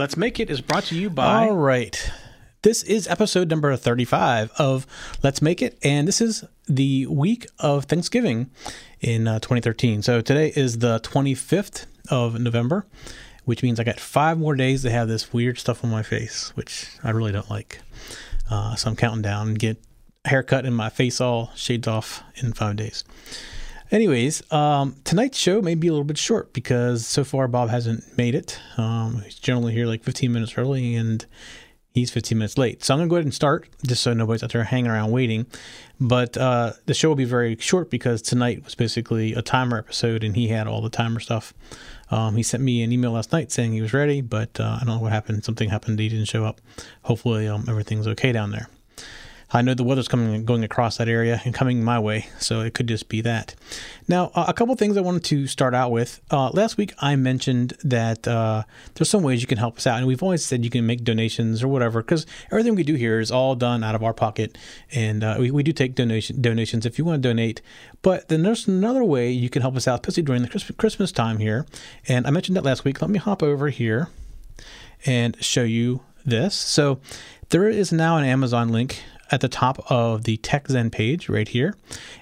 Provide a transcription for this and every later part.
Let's Make It is brought to you by. All right. This is episode number 35 of Let's Make It, and this is the week of Thanksgiving in uh, 2013. So today is the 25th of November, which means I got five more days to have this weird stuff on my face, which I really don't like. Uh, so I'm counting down and get haircut and my face all shaved off in five days. Anyways, um, tonight's show may be a little bit short because so far Bob hasn't made it. Um, he's generally here like 15 minutes early and he's 15 minutes late. So I'm going to go ahead and start just so nobody's out there hanging around waiting. But uh, the show will be very short because tonight was basically a timer episode and he had all the timer stuff. Um, he sent me an email last night saying he was ready, but uh, I don't know what happened. Something happened. He didn't show up. Hopefully, um, everything's okay down there. I know the weather's coming going across that area and coming my way, so it could just be that. Now, a couple things I wanted to start out with. Uh, last week, I mentioned that uh, there's some ways you can help us out, and we've always said you can make donations or whatever, because everything we do here is all done out of our pocket, and uh, we, we do take donation donations if you want to donate. But then there's another way you can help us out, especially during the Christmas time here. And I mentioned that last week. Let me hop over here and show you this. So there is now an Amazon link at the top of the TechZen page right here.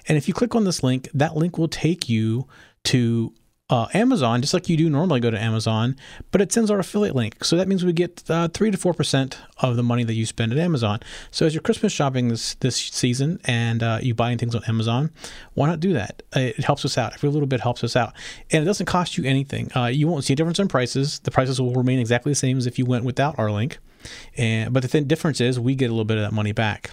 And if you click on this link, that link will take you to uh, Amazon, just like you do normally go to Amazon, but it sends our affiliate link. So that means we get uh, three to four percent of the money that you spend at Amazon. So as you're Christmas shopping this this season and uh, you buying things on Amazon, why not do that? It helps us out. Every little bit helps us out, and it doesn't cost you anything. Uh, you won't see a difference in prices. The prices will remain exactly the same as if you went without our link. And but the th- difference is we get a little bit of that money back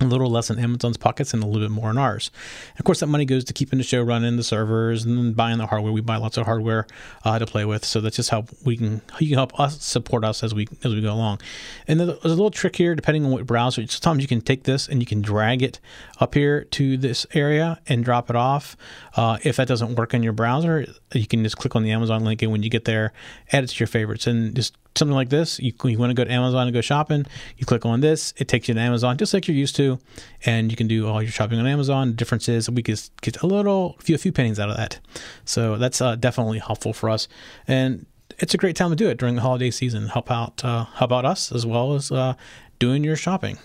a little less in Amazon's pockets and a little bit more in ours. And of course, that money goes to keeping the show running, the servers, and then buying the hardware. We buy lots of hardware uh, to play with, so that's just how we can you can help us support us as we as we go along. And there's a little trick here, depending on what browser. Sometimes you can take this and you can drag it up here to this area and drop it off. Uh, if that doesn't work in your browser, you can just click on the Amazon link, and when you get there, add it to your favorites, and just something like this, you, you want to go to Amazon and go shopping, you click on this, it takes you to Amazon just like you're used to, and you can do all your shopping on Amazon. The difference is we can get a little, few, a few pennies out of that. So that's uh, definitely helpful for us. And it's a great time to do it during the holiday season. Help out, uh, help out us as well as uh, doing your shopping.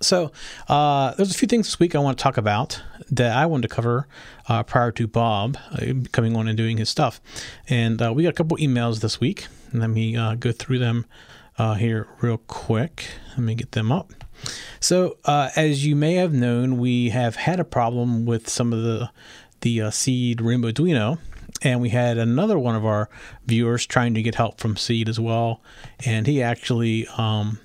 So, uh, there's a few things this week I want to talk about that I wanted to cover uh, prior to Bob uh, coming on and doing his stuff. And uh, we got a couple emails this week. Let me uh, go through them uh, here real quick. Let me get them up. So, as you may have known, we have had a problem with some of the the Seeed Rainbow Arduino and we had another one of our viewers trying to get help from Seeed as well, and he actually um,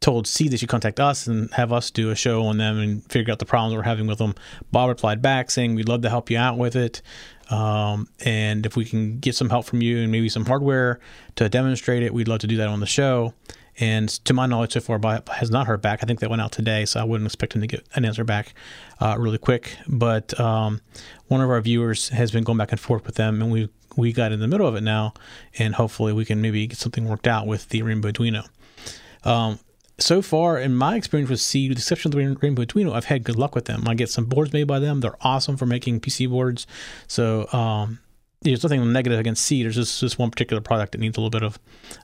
told Seeed they should contact us and have us do a show on them and figure out the problems we're having with them. Bob replied back saying, We'd love to help you out with it. Um, and if we can get some help from you and maybe some hardware to demonstrate it, we'd love to do that on the show. And to my knowledge, so far, Bob has not heard back. I think that went out today, so I wouldn't expect him to get an answer back uh, really quick. But um, one of our viewers has been going back and forth with them, and we we got in the middle of it now, and hopefully we can maybe get something worked out with the Rainbowduino. Um, so far, in my experience with Seeed, with the exception of the Rainbowduino, I've had good luck with them. I get some boards made by them. They're awesome for making PC boards. So um, there's nothing negative against Seeed. There's just this one particular product that needs a little bit of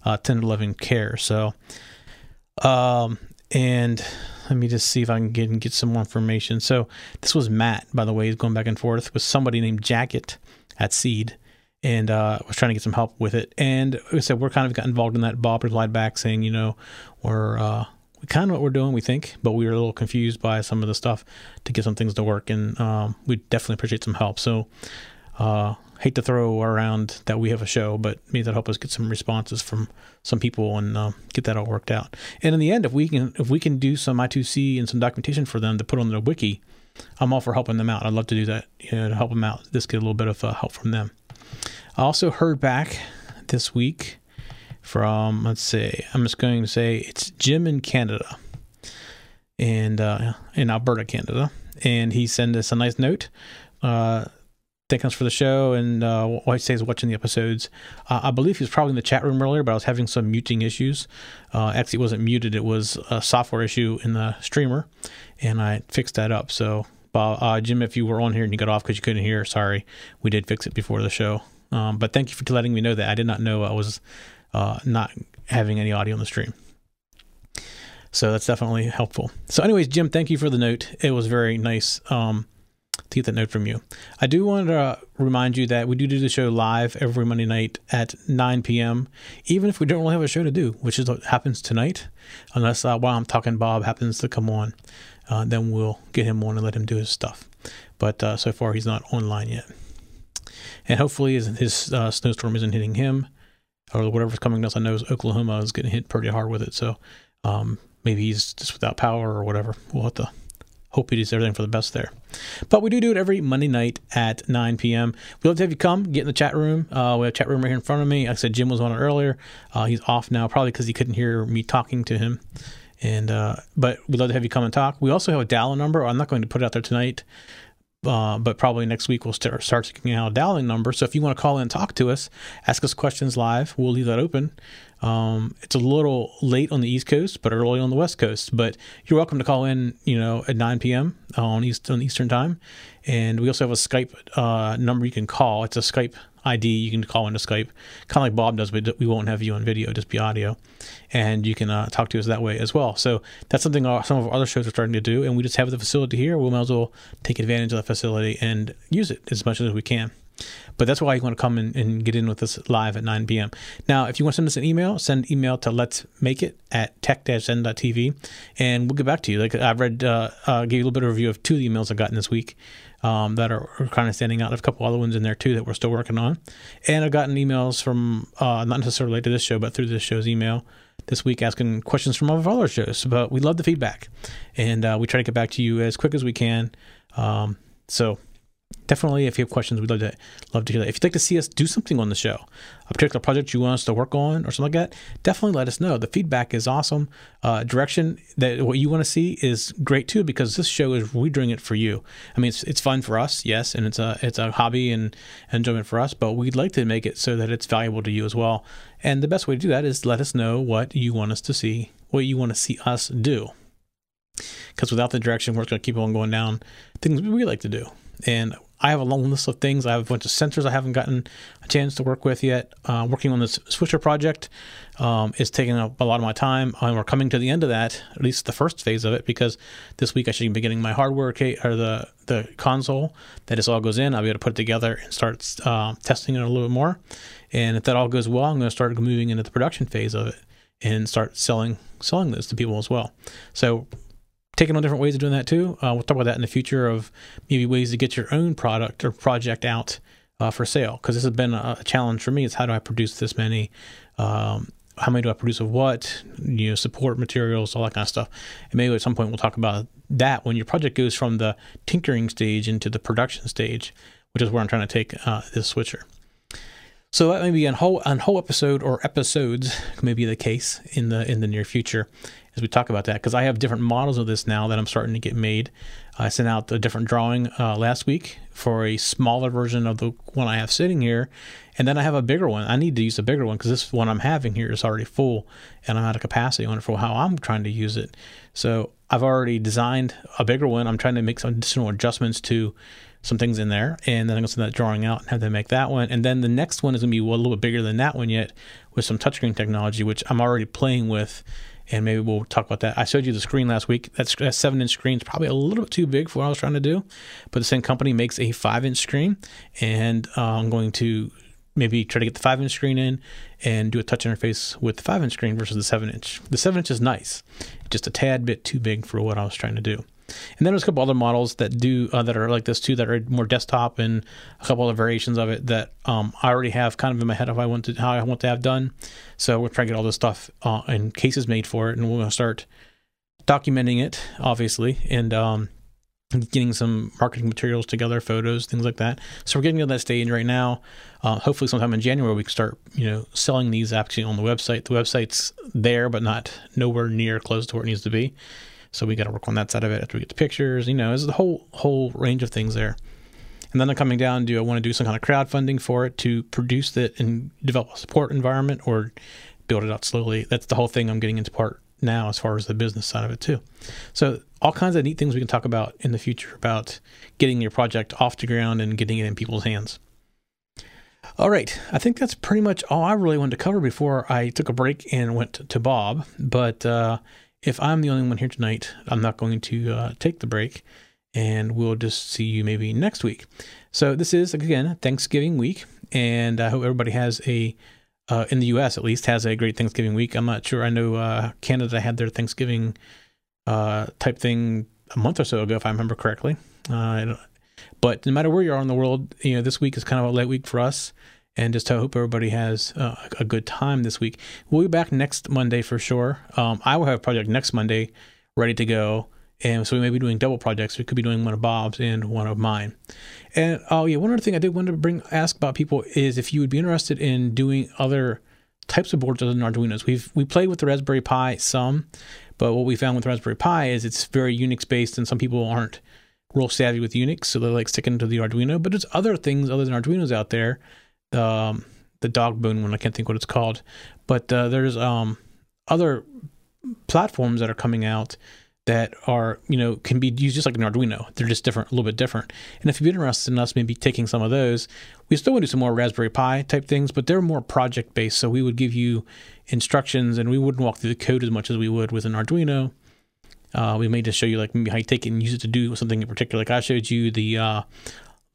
uh, tender loving care. So, um, and let me just see if I can get get some more information. So this was Matt, by the way, he's going back and forth with somebody named Jacket at Seeed and uh, was trying to get some help with it. And like I said, we're kind of got involved in that. Bob replied back saying, you know, we're uh, we kind of what we're doing, we think, but we were a little confused by some of the stuff to get some things to work, and um, we definitely appreciate some help. So, uh, hate to throw around that we have a show, but maybe that help us get some responses from some people and uh, get that all worked out. And in the end, if we can if we can do some I2C and some documentation for them to put on the wiki, I'm all for helping them out. I'd love to do that, you know, to help them out. This get a little bit of uh, help from them. I also heard back this week from, let's see, I'm just going to say it's Jim in Canada and uh, in Alberta, Canada. And he sent us a nice note. Uh, thanking us for the show and uh, while he stays watching the episodes. Uh, I believe he was probably in the chat room earlier, but I was having some muting issues. Uh, actually, it wasn't muted; it was a software issue in the streamer, and I fixed that up. So, uh, Jim, if you were on here and you got off because you couldn't hear, sorry, we did fix it before the show. Um, but thank you for letting me know that. I did not know I was uh, not having any audio on the stream. So that's definitely helpful. So, anyways, Jim, thank you for the note. It was very nice um, to get that note from you. I do want to remind you that we do do the show live every Monday night at 9 p.m., even if we don't really have a show to do, which is what happens tonight, unless uh, while I'm talking, Bob happens to come on. Uh, then we'll get him on and let him do his stuff. But uh, so far, he's not online yet. And hopefully, his, his uh, snowstorm isn't hitting him or whatever's coming to. I know Oklahoma is getting hit pretty hard with it. So, um, maybe he's just without power or whatever. We'll have to hope he does everything for the best there. But we do do it every Monday night at 9 p.m. We'd love to have you come, get in the chat room. Uh, we have a chat room right here in front of me. Like I said, Jim was on it earlier. Uh, he's off now, probably because he couldn't hear me talking to him. And uh, but we'd love to have you come and talk. We also have a dial number. I'm not going to put it out there tonight. Uh, but probably next week we'll start, start out a dialing number. So if you want to call in and talk to us, ask us questions live, we'll leave that open. Um, it's a little late on the East Coast, but early on the West Coast. But you're welcome to call in, you know, at 9 p.m. on East on Eastern time. And we also have a Skype uh, number you can call. It's a Skype ID. You can call into Skype, kind of like Bob does, but we won't have you on video, just be audio. And you can uh, talk to us that way as well. So that's something some of our other shows are starting to do. And we just have the facility here. We might as well take advantage of the facility and use it as much as we can. But that's why you want to come and, and, get in with us live at 9 p.m. Now, if you want to send us an email, send email to let's make it at techzen.tv and we'll get back to you. Like I've read, uh, uh, gave you a little bit of review of two of the emails I've gotten this week um, that are, are, kind of standing out. There's a couple other ones in there too that we're still working on. And I've gotten emails from, uh, not necessarily related to this show, but through this show's email this week asking questions from all of our other shows. But we love the feedback and uh, we try to get back to you as quick as we can. Um, so definitely if you have questions we'd love to love to hear that. If you'd like to see us do something on the show a particular project you want us to work on or something like that definitely let us know. The feedback is awesome. Uh, direction that what you want to see is great too because this show is we doing it for you. I mean it's, it's fun for us yes and it's a it's a hobby and enjoyment for us but we'd like to make it so that it's valuable to you as well. And the best way to do that is let us know what you want us to see what you want to see us do. Because without the direction we're going to keep on going down things we like to do. And I have a long list of things. I have a bunch of sensors I haven't gotten a chance to work with yet. Uh, working on this switcher project um, is taking up a lot of my time, and we're coming to the end of that, at least the first phase of it, because this week I should be getting my hardware or the the console that this all goes in. I'll be able to put it together and start uh, testing it a little bit more. And if that all goes well, I'm going to start moving into the production phase of it and start selling selling this to people as well. So taking on different ways of doing that too. Uh, we'll talk about that in the future of maybe ways to get your own product or project out uh, for sale. Because this has been a challenge for me. Is how do I produce this many? Um, how many do I produce of what? You know, support materials, all that kind of stuff. And maybe at some point we'll talk about that when your project goes from the tinkering stage into the production stage, which is where I'm trying to take uh, this switcher. So that may be a whole, a whole episode or episodes may be the case in the in the near future as we talk about that because I have different models of this now that I'm starting to get made. I sent out a different drawing uh, last week for a smaller version of the one I have sitting here, and then I have a bigger one. I need to use a bigger one because this one I'm having here is already full, and I'm out of capacity on it for how I'm trying to use it. So I've already designed a bigger one. I'm trying to make some additional adjustments to some things in there, and then I'm going to send that drawing out and have them make that one. And then the next one is going to be a little bit bigger than that one yet, with some touchscreen technology, which I'm already playing with and maybe we'll talk about that. I showed you the screen last week. That's that seven inch screen is probably a little bit too big for what I was trying to do, but the same company makes a five inch screen, and uh, I'm going to maybe try to get the five inch screen in and do a touch interface with the five inch screen versus the seven inch. The seven inch is nice, just a tad bit too big for what I was trying to do. And then there's a couple other models that do uh, that are like this too, that are more desktop, and a couple other variations of it that um, I already have kind of in my head of I want to how I want to have done. So we're trying to get all this stuff uh, and cases made for it, and we're going to start documenting it, obviously, and um, getting some marketing materials together, photos, things like that. So we're getting to that stage right now. Uh, hopefully, sometime in January we can start, you know, selling these actually on the website. The website's there, but not nowhere near close to where it needs to be. So we got to work on that side of it after we get the pictures. You know, there's the whole whole range of things there. And then I'm coming down. Do I want to do some kind of crowdfunding for it to produce it and develop a support environment, or build it out slowly? That's the whole thing I'm getting into part now, as far as the business side of it too. So all kinds of neat things we can talk about in the future about getting your project off the ground and getting it in people's hands. All right. I think that's pretty much all I really wanted to cover before I took a break and went to Bob. But uh, if I'm the only one here tonight, I'm not going to uh, take the break and we'll just see you maybe next week. So this is, again, Thanksgiving week. And I hope everybody has a, uh, in the U.S. at least, has a great Thanksgiving week. I'm not sure. I know uh, Canada had their Thanksgiving uh, type thing a month or so ago, if I remember correctly. Uh, but no matter where you are in the world, you know, this week is kind of a late week for us. And just hope everybody has uh, a good time this week. We'll be back next Monday for sure. Um, I will have a project next Monday ready to go. And so we may be doing double projects. We could be doing one of Bob's and one of mine. And oh yeah, one other thing I did want to bring ask about people is if you would be interested in doing other types of boards other than Arduino's. We've we played with the Raspberry Pi some, but what we found with Raspberry Pi is it's very Unix based, and some people aren't real savvy with Unix, so they're like sticking to the Arduino. But there's other things other than Arduino's out there. Um, the dog bone one, I can't think what it's called, but uh, there's um, other platforms that are coming out that are you know can be used just like an Arduino. They're just different, a little bit different. And if you're interested in us maybe taking some of those, we still want to do some more Raspberry Pi type things, but they're more project based. So we would give you instructions, and we wouldn't walk through the code as much as we would with an Arduino. Uh, we may just show you like maybe how you take it and use it to do something in particular. Like I showed you the uh,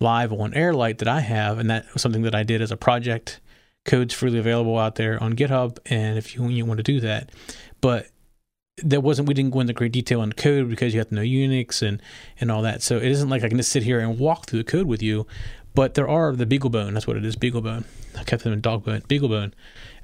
live on Airlight that I have, and that was something that I did as a project. Code's freely available out there on GitHub, and if you, you want to do that, but there wasn't we didn't go into great detail on code because you have to know Unix and and all that. So it isn't like I can just sit here and walk through the code with you. But there are the BeagleBone. That's what it is. BeagleBone. I kept them in Dogbone. BeagleBone.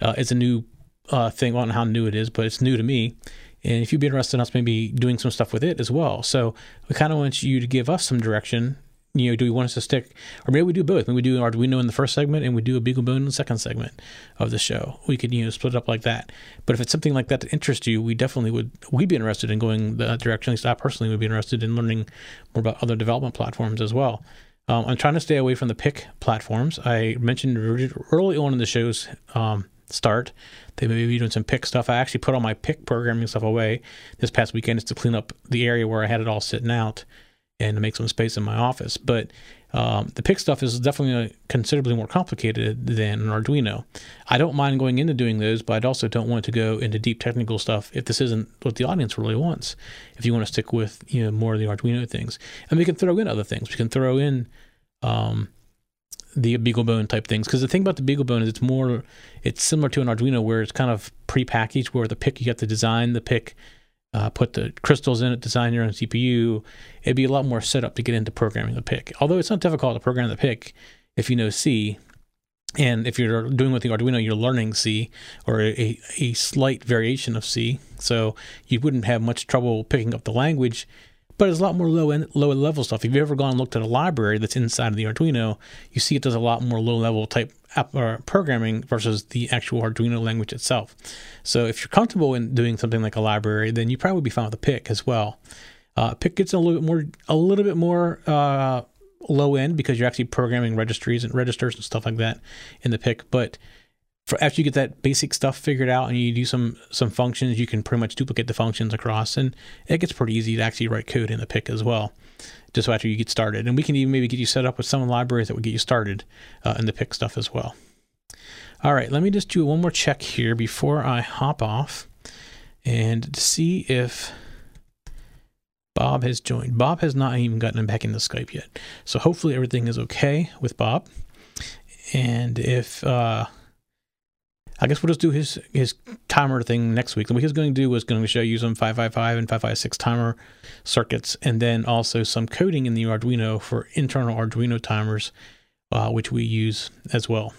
Uh, it's a new uh, thing. I don't know how new it is, but it's new to me. And if you'd be interested in us maybe doing some stuff with it as well. So we kind of want you to give us some direction. You know, do we want us to stick, or maybe we do both? Maybe we do Arduino in the first segment and we do a BeagleBone in the second segment of the show. We could, you know, split it up like that. But if it's something like that that interests you, we definitely would, we'd be interested in going that direction. At least I personally would be interested in learning more about other development platforms as well. Um, I'm trying to stay away from the PIC platforms. I mentioned early on in the show's um, start they may be doing some PIC stuff. I actually put all my PIC programming stuff away this past weekend just to clean up the area where I had it all sitting out and to make some space in my office. But um, the PIC stuff is definitely considerably more complicated than an Arduino. I don't mind going into doing those, but I also don't want to go into deep technical stuff if this isn't what the audience really wants. If you want to stick with you know more of the Arduino things, and we can throw in other things. We can throw in um, the BeagleBone type things. Because the thing about the BeagleBone is it's more, it's similar to an Arduino where it's kind of pre-packaged. Where the PIC you have to design the PIC, uh, put the crystals in it, design your own CPU. It'd be a lot more set up to get into programming the PIC. Although it's not difficult to program the PIC if you know C. And if you're doing with the Arduino, you're learning C or a, a slight variation of C. So you wouldn't have much trouble picking up the language but it's a lot more low end, low level stuff. If you've ever gone and looked at a library that's inside of the Arduino, you see it does a lot more low level type app, uh, programming versus the actual Arduino language itself. So if you're comfortable in doing something like a library, then you probably be fine with a PIC as well. Uh, PIC gets a little bit more, a little bit more uh, low end because you're actually programming registries and registers and stuff like that in the PIC, but for after you get that basic stuff figured out and you do some some functions, you can pretty much duplicate the functions across, and it gets pretty easy to actually write code in the PIC as well. Just after you get started, and we can even maybe get you set up with some libraries that would get you started uh, in the PIC stuff as well. All right, let me just do one more check here before I hop off, and see if Bob has joined. Bob has not even gotten him back into Skype yet, so hopefully everything is okay with Bob. And if uh, I guess we'll just do his his timer thing next week. And what he's going to do was going to show you some 555 and 556 timer circuits, and then also some coding in the Arduino for internal Arduino timers, uh, which we use as well.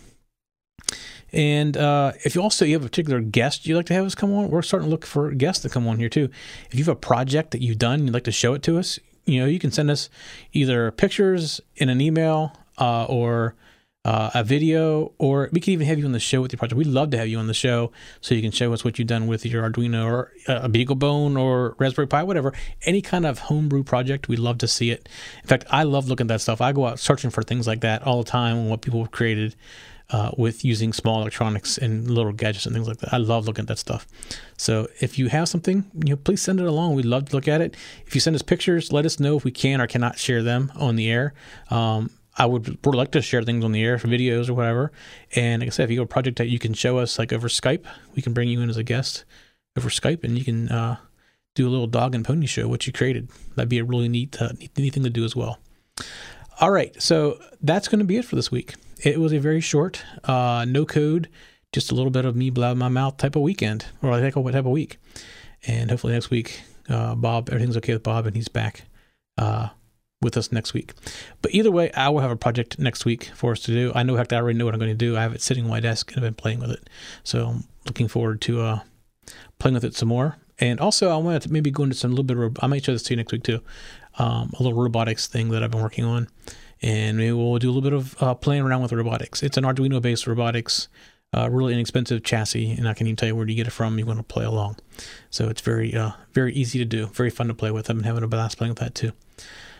And uh, if you also you have a particular guest you'd like to have us come on, we're starting to look for guests to come on here too. If you have a project that you've done, you'd like to show it to us, you know, you can send us either pictures in an email uh, or uh, a video, or we could even have you on the show with your project. We'd love to have you on the show so you can show us what you've done with your Arduino or uh, a BeagleBone or Raspberry Pi, whatever. Any kind of homebrew project, we'd love to see it. In fact, I love looking at that stuff. I go out searching for things like that all the time and what people have created uh, with using small electronics and little gadgets and things like that. I love looking at that stuff. So if you have something, you know, please send it along. We'd love to look at it. If you send us pictures, let us know if we can or cannot share them on the air. Um, I would, like to share things on the air, for videos or whatever. And like I said, if you have a project that you can show us like over Skype, we can bring you in as a guest over Skype, and you can uh, do a little dog and pony show what you created. That'd be a really neat, uh, neat, thing to do as well. All right, so that's going to be it for this week. It was a very short, uh, no code, just a little bit of me blabbing my mouth type of weekend, or I a what type of week. And hopefully next week, uh, Bob, everything's okay with Bob, and he's back uh, with us next week. But either way, I will have a project next week for us to do. I know, heck, I already know what I'm going to do. I have it sitting on my desk and I've been playing with it. So I'm looking forward to uh, playing with it some more. And also, I want to maybe go into some little bit of, I might show this to you next week too, um, a little robotics thing that I've been working on. And maybe we'll do a little bit of uh, playing around with robotics. It's an Arduino based robotics, uh, really inexpensive chassis, and I can even tell you where to get it from. You want to play along. So it's very, uh, very easy to do, very fun to play with. I've been having a blast playing with that too.